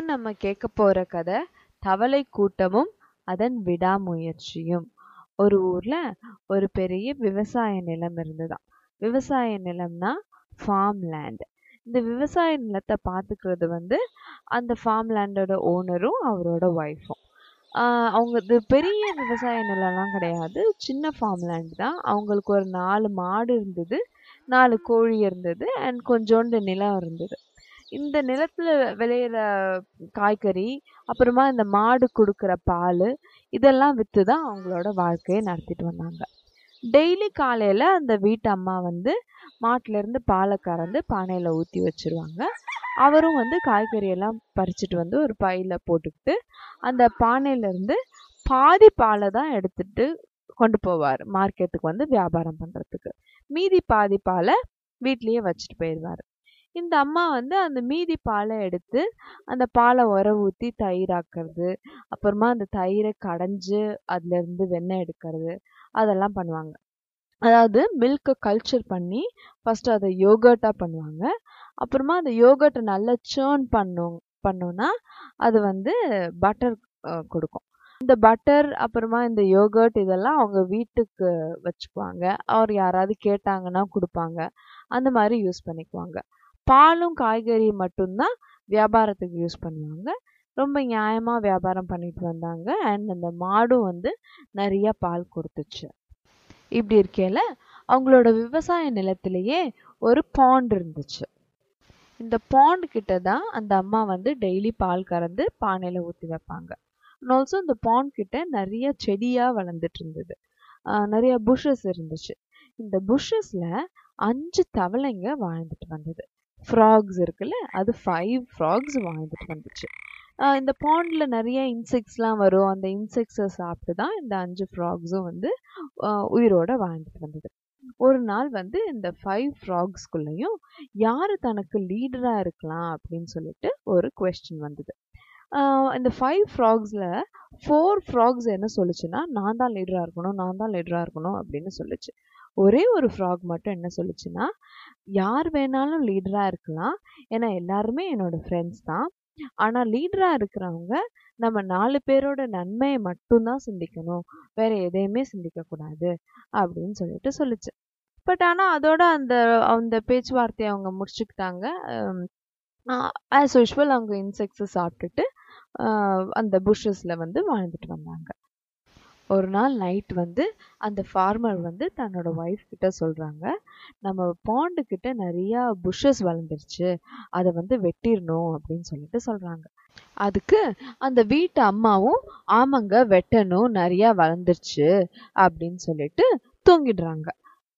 இப்போ நம்ம கேட்க போற கதை தவளை கூட்டமும் அதன் விடாமுயற்சியும். ஒரு ஊர்ல ஒரு பெரிய விவசாய நிலம் இருந்ததாம் விவசாய நிலம்னா ஃபார்ம் லேண்ட் இந்த விவசாய நிலத்தை பார்த்துக்கிறது வந்து அந்த ஃபார்ம் லேண்டோட ஓனரும் அவரோட ஒய்ஃபும் அவங்க இது பெரிய விவசாய நிலம்லாம் கிடையாது. சின்ன ஃபார்ம் லேண்ட் தான். அவங்களுக்கு ஒரு நாலு மாடு இருந்தது நாலு கோழி இருந்தது அண்ட் கொஞ்சோண்டு நிலம் இருந்தது. இந்த நிலத்துல விளையிற காய்கறி அப்புறமா இந்த மாடு கொடுக்குற பால் இதெல்லாம் விற்று தான் அவங்களோட வாழ்க்கையை நடத்திட்டு வந்தாங்க. டெய்லி காலையில் அந்த வீட்டு அம்மா வந்து மாட்டிலேருந்து பாலை கறந்து பானையில் ஊற்றி வச்சுருவாங்க. அவரும் வந்து காய்கறியெல்லாம் பறிச்சுட்டு வந்து ஒரு பையில் போட்டுக்கிட்டு அந்த பானையிலேருந்து பாதி பாலை தான் எடுத்துட்டு கொண்டு போவார். மார்க்கெட்டுக்கு வந்து வியாபாரம் பண்ணுறதுக்கு மீதி பாதி பாலை வீட்லேயே வச்சுட்டு போயிடுவார். இந்த அம்மா வந்து அந்த மீதி பாலை எடுத்து அந்த பாலை உர ஊற்றி தயிராக்கிறது அப்புறமா அந்த தயிரை கடைஞ்சு அதுலேருந்து வெண்ணெய் எடுக்கிறது அதெல்லாம் பண்ணுவாங்க. அதாவது மில்கை கல்ச்சர் பண்ணி ஃபஸ்ட்டு அதை யோகர்ட்டாக பண்ணுவாங்க. அப்புறமா அந்த யோகர்ட்டை நல்லா சேர்ன் பண்ணும் பண்ணோன்னா அது வந்து பட்டர் கொடுக்கும். இந்த பட்டர் அப்புறமா இந்த யோகர்ட் இதெல்லாம் அவங்க வீட்டுக்கு வச்சுக்குவாங்க. அவர் யாராவது கேட்டாங்கன்னா கொடுப்பாங்க. அந்த மாதிரி யூஸ் பண்ணிக்குவாங்க. பாலும் காய்கறி மட்டும்தான் வியாபாரத்துக்கு யூஸ் பண்ணுவாங்க. ரொம்ப நியாயமாக வியாபாரம் பண்ணிட்டு வந்தாங்க. அண்ட் அந்த மாடும் வந்து நிறைய பால் கொடுத்துச்சு. இப்படி இருக்கையில் அவங்களோட விவசாய நிலத்திலேயே ஒரு பாண்ட் இருந்துச்சு. இந்த பாண்ட் கிட்ட தான் அந்த அம்மா வந்து டெய்லி பால் கறந்து பானையில் ஊற்றி வைப்பாங்க. அண்ட் ஆல்சோ இந்த பாண்ட் கிட்ட நிறைய செடியாக வளர்ந்துட்டு இருந்தது. நிறைய புஷ்ஷஸ் இருந்துச்சு. இந்த புஷ்ஷஸில் அஞ்சு தவளைங்க வாழ்ந்துட்டு வந்தது. ஃப்ராக்ஸ் இருக்குல்ல அது ஃபைவ் ஃப்ராக்ஸ் வாங்கிட்டு வந்துச்சு. இந்த பாண்டில் நிறைய இன்செக்ட்ஸ்லாம் வரும். அந்த இன்செக்ட்ஸை சாப்பிட்டு தான் இந்த அஞ்சு ஃப்ராக்ஸும் வந்து உயிரோட வாழ்ந்துட்டு வந்தது. ஒரு நாள் வந்து இந்த ஃபைவ் ஃப்ராக்ஸ்குள்ளேயும் யார் தனக்கு லீடராக இருக்கலாம் அப்படின்னு சொல்லிட்டு ஒரு கொஸ்டின் வந்தது. இந்த ஃபைவ் ஃப்ராக்ஸில் ஃபோர் ஃப்ராக்ஸ் என்ன சொல்லுச்சுன்னா நான் தான் லீடராக இருக்கணும் நான் தான் லீடராக இருக்கணும் அப்படின்னு சொல்லுச்சு. ஒரே ஒரு ஃப்ராக் மட்டும் என்ன சொல்லுச்சுன்னா யார் வேணாலும் லீடராக இருக்கலாம். ஏன்னா எல்லாருமே என்னோட ஃப்ரெண்ட்ஸ் தான். ஆனால் லீடராக இருக்கிறவங்க நம்ம நாலு பேரோட நன்மையை மட்டும்தான் சிந்திக்கணும். வேற எதையுமே சிந்திக்கக்கூடாது அப்படின்னு சொல்லிட்டு சொல்லிச்சு. பட் ஆனால் அதோட அந்த அந்த பேச்சுவார்த்தையை அவங்க முடிச்சுக்கிட்டாங்க. ஆஸ் யூஷுவல் அவங்க இன்செக்ட்ஸை சாப்பிட்டுட்டு அந்த புஷ்ஷஸில் வந்து வாழ்ந்துட்டு வந்தாங்க. ஒரு நாள் நைட் வந்து அந்த ஃபார்மர் வந்து தன்னோட ஒய்ஃப் கிட்ட சொல்கிறாங்க நம்ம பாண்டு கிட்ட நிறையா புஷ்ஷஸ் வளர்ந்துருச்சு அதை வந்து வெட்டிடணும் அப்படின்னு சொல்லிட்டு சொல்கிறாங்க அதுக்கு அந்த வீட்டு அம்மாவும் ஆமாங்க வெட்டணும் நிறையா வளர்ந்துருச்சு அப்படின்னு சொல்லிட்டு தூங்கிடுறாங்க.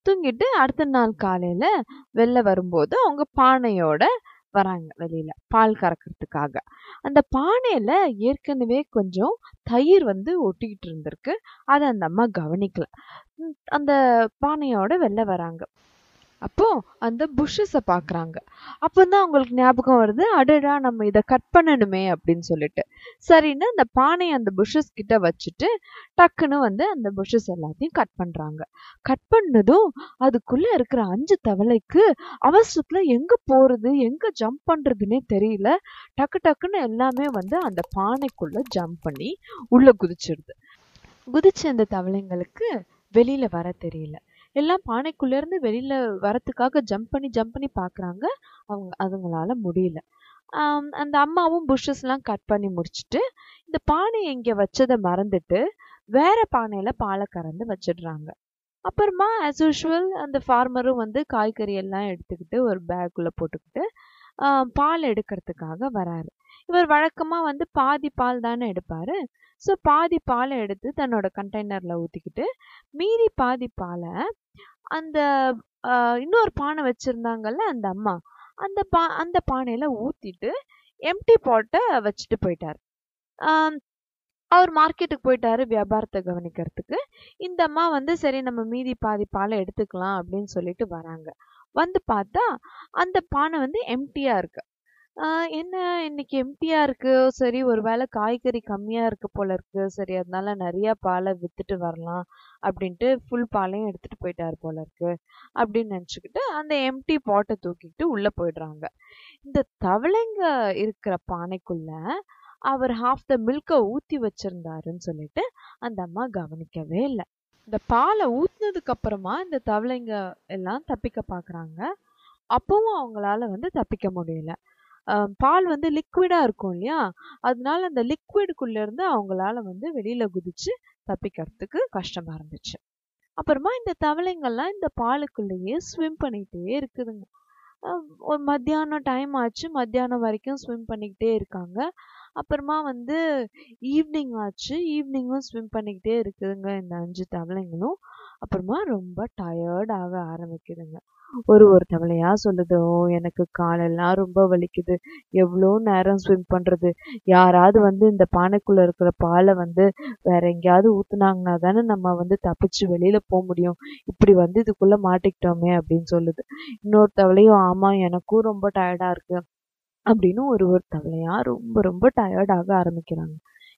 தூங்கிட்டு அடுத்த நாள் காலையில் வெளில வரும்போது அவங்க பானையோட வராங்க வெளியில பால் கறக்கிறதுக்காக. அந்த பானையில ஏற்கனவே கொஞ்சம் தயிர் வந்து ஒட்டிக்கிட்டு இருந்திருக்கு. அதை அந்த அம்மா கவனிக்கல. அந்த பானையோட வெளில வராங்க. அப்போ அந்த புஷ்ஷஸை பார்க்குறாங்க. அப்போ தான் அவங்களுக்கு ஞாபகம் வருது அடடா நம்ம இதை கட் பண்ணணுமே அப்படின்னு சொல்லிட்டு. சரின்னு அந்த பானையை அந்த புஷ்ஷஸ் கிட்ட வச்சுட்டு டக்குன்னு வந்து அந்த புஷ்ஷஸ் எல்லாத்தையும் கட் பண்ணுறாங்க கட் பண்ணதும் அதுக்குள்ளே இருக்கிற அஞ்சு தவளைக்கு அவசரத்தில் எங்கே போகிறது எங்கே ஜம்ப் பண்ணுறதுன்னே தெரியல. டக்கு டக்குன்னு எல்லாமே வந்து அந்த பானைக்குள்ளே ஜம்ப் பண்ணி உள்ளே குதிச்சிடுது குதிச்ச அந்த தவளைங்களுக்கு வெளியில் வர தெரியல. எல்லாம் பானைக்குள்ளேருந்து வெளியில் வரத்துக்காக ஜம்ப் பண்ணி ஜம்ப் பண்ணி பார்க்குறாங்க அவங்க அதுங்களால முடியல. அந்த அம்மாவும் புஷ்ஷஸ்லாம் கட் பண்ணி முடிச்சுட்டு இந்த பானை இங்கே வச்சதை மறந்துட்டு வேற பானையில் பாலை கறந்து வச்சிடுறாங்க. அப்புறமா ஆஸ் யூஷுவல் அந்த ஃபார்மரும் வந்து காய்கறி எல்லாம் எடுத்துக்கிட்டு ஒரு பேக்குள்ளே போட்டுக்கிட்டு பால் எடுக்கிறதுக்காக வராரு. இவர் வழக்கமாக வந்து பாதி பால் தானே எடுப்பார். ஸோ பாதி பாலை எடுத்து தன்னோட கண்டெய்னரில் ஊற்றிக்கிட்டு மீதி பாதி பாலை அந்த இன்னொரு பானை வச்சுருந்தாங்கல்ல அந்த அம்மா அந்த பா அந்த பானையில் ஊற்றிட்டு எம்டி பாட்டை வச்சுட்டு போயிட்டார். அவர் மார்க்கெட்டுக்கு போயிட்டாரு வியாபாரத்தை கவனிக்கிறதுக்கு. இந்த அம்மா வந்து சரி நம்ம மீதி பாதி பாலை எடுத்துக்கலாம் அப்படின்னு சொல்லிட்டு வராங்க. வந்து பார்த்தா அந்த பானை வந்து எம்டியாக இருக்கு. என்ன இன்னைக்கு எம்டியாக இருக்கு? சரி ஒரு வேளை காய்கறி கம்மியாக இருக்கு போல இருக்கு. சரி அதனால நிறைய பாலை வித்துட்டு வரலாம் அப்படின்ட்டு ஃபுல் பாலையும் எடுத்துட்டு போயிட்டாரு போல இருக்கு அப்படின்னு நினச்சிக்கிட்டு அந்த எம்டி பாட்டை தூக்கிட்டு உள்ள போயிடுறாங்க. இந்த தவளைங்க இருக்கிற பானைக்குள்ள அவர் ஹாஃப் த மில்கை ஊத்தி வச்சிருந்தாருன்னு சொல்லிட்டு அந்த அம்மா கவனிக்கவே இல்லை. இந்த பாலை ஊத்துனதுக்கு அப்புறமா இந்த தவளைங்க எல்லாம் தப்பிக்க பாக்குறாங்க. அப்பவும் அவங்களால வந்து தப்பிக்க முடியல. பால் வந்து லிக்விடாக இருக்கும் இல்லையா? அதனால அந்த லிக்விடுக்குள்ளேருந்து அவங்களால வந்து வெளியில் குதிச்சு தப்பிக்கிறதுக்கு கஷ்டமாக இருந்துச்சு. அப்புறமா இந்த தவளைங்கள்லாம் இந்த பாலுக்குள்ளேயே ஸ்விம் பண்ணிக்கிட்டே இருக்குதுங்க. ஒரு மத்தியானம் டைம் ஆச்சு. மத்தியானம் வரைக்கும் ஸ்விம் பண்ணிக்கிட்டே இருக்காங்க. அப்புறமா வந்து ஈவினிங் ஆச்சு. ஈவினிங்கும் ஸ்விம் பண்ணிக்கிட்டே இருக்குதுங்க. இந்த அஞ்சு தவளைங்களும். அப்புறமா ரொம்ப டயர்ட் ஆக ஆரம்பிக்குதுங்க. ஒரு ஒரு தவளையா சொல்லுதோ எனக்கு காலெல்லாம் ரொம்ப வலிக்குது. எவ்வளோ நேரம் ஸ்விம் பண்றது? யாராவது வந்து இந்த பானைக்குள்ள இருக்கிற பாலை வந்து வேற எங்கேயாவது ஊத்துனாங்கன்னா தானே நம்ம வந்து தப்பிச்சு வெளியில போக முடியும். இப்படி வந்து இதுக்குள்ள மாட்டிக்கிட்டோமே அப்படின்னு சொல்லுது. இன்னொரு தவளையும் ஆமா எனக்கும் ரொம்ப டயர்டா இருக்கு அப்படின்னு ஒரு ஒரு தவளையா ரொம்ப ரொம்ப டயர்ட் ஆக ஆரம்பிக்கிறாங்க.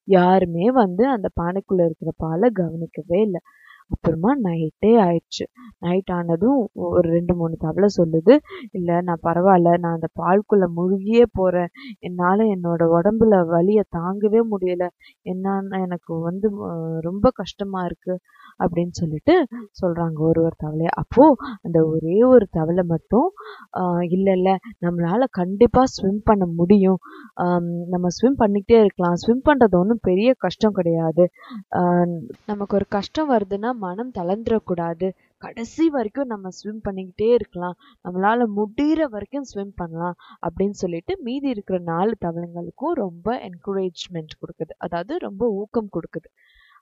யாருமே வந்து அந்த பானைக்குள்ள இருக்கிற பாலை கவனிக்கவே இல்லை. அப்புறமா நைட்டே ஆயிடுச்சு. நைட் ஆனதும் ஒரு ரெண்டு மூணு தவளை சொல்லுது இல்லை நான் பரவாயில்ல நான் அந்த பால்குள்ள முழுகியே போறேன். என்னால என்னோட உடம்புல வலியை தாங்கவே முடியல. என்னன்னா எனக்கு வந்து ரொம்ப கஷ்டமா இருக்கு. அப்படின்னு சொல்லிட்டு சொல்றாங்க ஒரு ஒரு தவளை அப்போ அந்த ஒரே ஒரு தவளை மட்டும் இல்லை இல்லை இல்ல நம்மளால கண்டிப்பா ஸ்விம் பண்ண முடியும். நம்ம ஸ்விம் பண்ணிக்கிட்டே இருக்கலாம். ஸ்விம் பண்றது ஒன்றும் பெரிய கஷ்டம் கிடையாது. நமக்கு ஒரு கஷ்டம் வருதுன்னா மனம் தளர்ந்துடக்கூடாது. கடைசி வரைக்கும் நம்ம ஸ்விம் பண்ணிக்கிட்டே இருக்கலாம். நம்மளால முடிகிற வரைக்கும் ஸ்விம் பண்ணலாம் அப்படின்னு சொல்லிட்டு மீதி இருக்கிற நாலு தவளைங்களுக்கும் ரொம்ப என்கரேஜ்மெண்ட் கொடுக்குது. அதாவது ரொம்ப ஊக்கம் கொடுக்குது.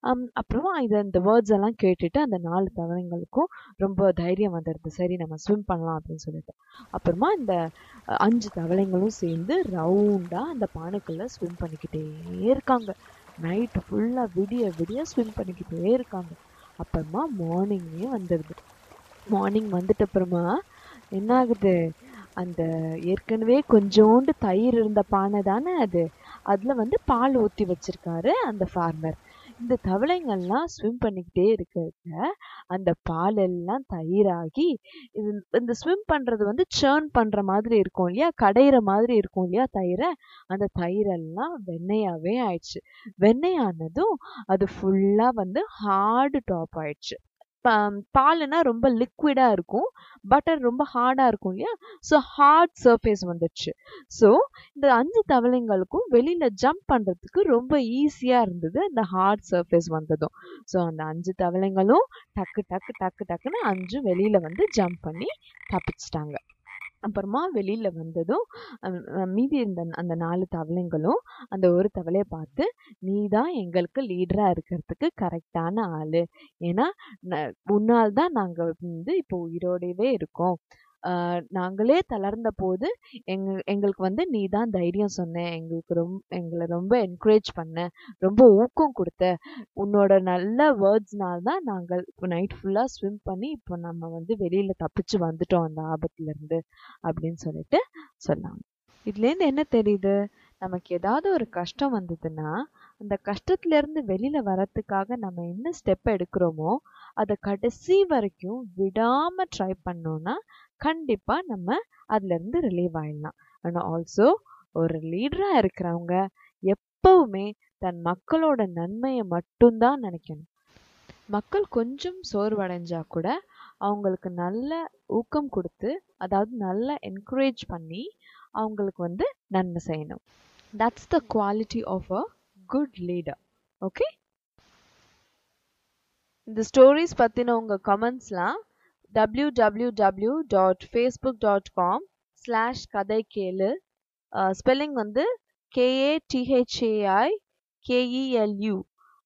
ஆம், அப்புறமா இதை இந்த வேர்ட்ஸ் எல்லாம் கேட்டுட்டு அந்த நாலு தவளைங்களுக்கும் ரொம்ப தைரியம் வந்துடுது. சரி நம்ம ஸ்விம் பண்ணலாம் அப்படின்னு சொல்லிட்டு. அப்புறமா இந்த அஞ்சு தவளைங்களும் சேர்ந்து ரவுண்டாக அந்த பானைக்குள்ளே ஸ்விம் பண்ணிக்கிட்டே இருக்காங்க. நைட்டு ஃபுல்லாக விடிய விடிய ஸ்விம் பண்ணிக்கிட்டே இருக்காங்க. அப்புறமா மார்னிங்கே வந்துடுது மார்னிங் வந்துட்ட அப்புறமா என்ன ஆகுது அந்த ஏற்கனவே கொஞ்சோண்டு தயிர் இருந்த பானை தானே அது? அதுல வந்து பால் ஊத்தி வச்சிருக்காரு அந்த ஃபார்மர் இந்த தவளைங்கள்லாம் ஸ்விம் பண்ணிக்கிட்டே இருக்கிறத அந்த பால் எல்லாம் தயிராகி இது இந்த ஸ்விம் பண்ணுறது வந்து சேர்ன் பண்ணுற மாதிரி இருக்கும் இல்லையா? கடையிற மாதிரி இருக்கும் இல்லையா தயிரை? அந்த தயிரெல்லாம் வெண்ணெயாகவே ஆயிடுச்சு. வெண்ணெயானதும் அது ஃபுல்லாக வந்து ஹார்டு டாப் ஆயிடுச்சு. பாலுனா ரொம்ப லிக்விடாக இருக்கும். பட்டர் ரொம்ப ஹார்டாக இருக்கும் இல்லையா? ஸோ ஹார்ட் சர்ஃபேஸ் வந்துடுச்சு ஸோ இந்த அஞ்சு தவளைங்களுக்கும் வெளியில் ஜம்ப் பண்ணுறதுக்கு ரொம்ப ஈஸியாக இருந்தது. அந்த ஹார்ட் சர்ஃபேஸ் வந்ததும். ஸோ அந்த அஞ்சு தவளைங்களும் டக்கு டக்கு டக்கு டக்குன்னு அஞ்சு வெளியில் வந்து ஜம்ப் பண்ணி தப்பிச்சிட்டாங்க. அப்புறமா வெளியில வந்ததும் மீதி இருந்த அந்த நாலு தவளைங்களும் அந்த ஒரு தவளையை பார்த்து நீ தான் எங்களுக்கு லீடரா இருக்கிறதுக்கு கரெக்டான ஆளு. ஏன்னா உன்னால் தான் நாங்க வந்து இப்போ உயிரோடவே இருக்கோம். நாங்களே தளர்ந்த போது எங் எங்களுக்கு வந்து நீ தான் தைரியம் சொன்ன எங்களுக்கு ரொம்ப எங்களை ரொம்ப என்கரேஜ் பண்ண ரொம்ப ஊக்கம் கொடுத்த. உன்னோட நல்ல வேர்ட்ஸ்னால தான் நாங்கள் இப்போ நைட் ஃபுல்லாக ஸ்விம் பண்ணி இப்போ நம்ம வந்து வெளியில் தப்பிச்சு வந்துட்டோம் அந்த ஆபத்துலேருந்து அப்படின்னு சொல்லிட்டு சொன்னாங்க. இதுலேருந்து என்ன தெரியுது? நமக்கு ஏதாவது ஒரு கஷ்டம் வந்ததுன்னா அந்த கஷ்டத்துலேருந்து வெளியில் வரத்துக்காக நம்ம என்ன ஸ்டெப் எடுக்கிறோமோ அதை கடைசி வரைக்கும் விடாமல் ட்ரை பண்ணோன்னா கண்டிப்பாக நம்ம அதுலேருந்து ரிலீவ் ஆயிடலாம். அண்ட் ஆல்சோ ஒரு லீடராக இருக்கிறவங்க எப்பவுமே தன் மக்களோட நன்மையை மட்டும்தான் நினைக்கணும். மக்கள் கொஞ்சம் சோர்வடைஞ்சா கூட அவங்களுக்கு நல்ல ஊக்கம் கொடுத்து அதாவது நல்ல என்கரேஜ் பண்ணி அவங்களுக்கு வந்து நன்மை செய்யணும். That's the quality of a good leader okay இந்த ஸ்டோரிஸ் பற்றின உங்கள் கமெண்ட்ஸ்லாம் W W dot Facebook dot com slash kathai kelu spelling வந்து கேஏ டிஹெச்ஏஐ கேஇஎல்யூ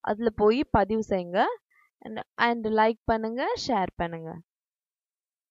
அதில் போய் பதிவு செய்யுங்க. அண்ட் லைக் பண்ணுங்கள் ஷேர் பண்ணுங்கள்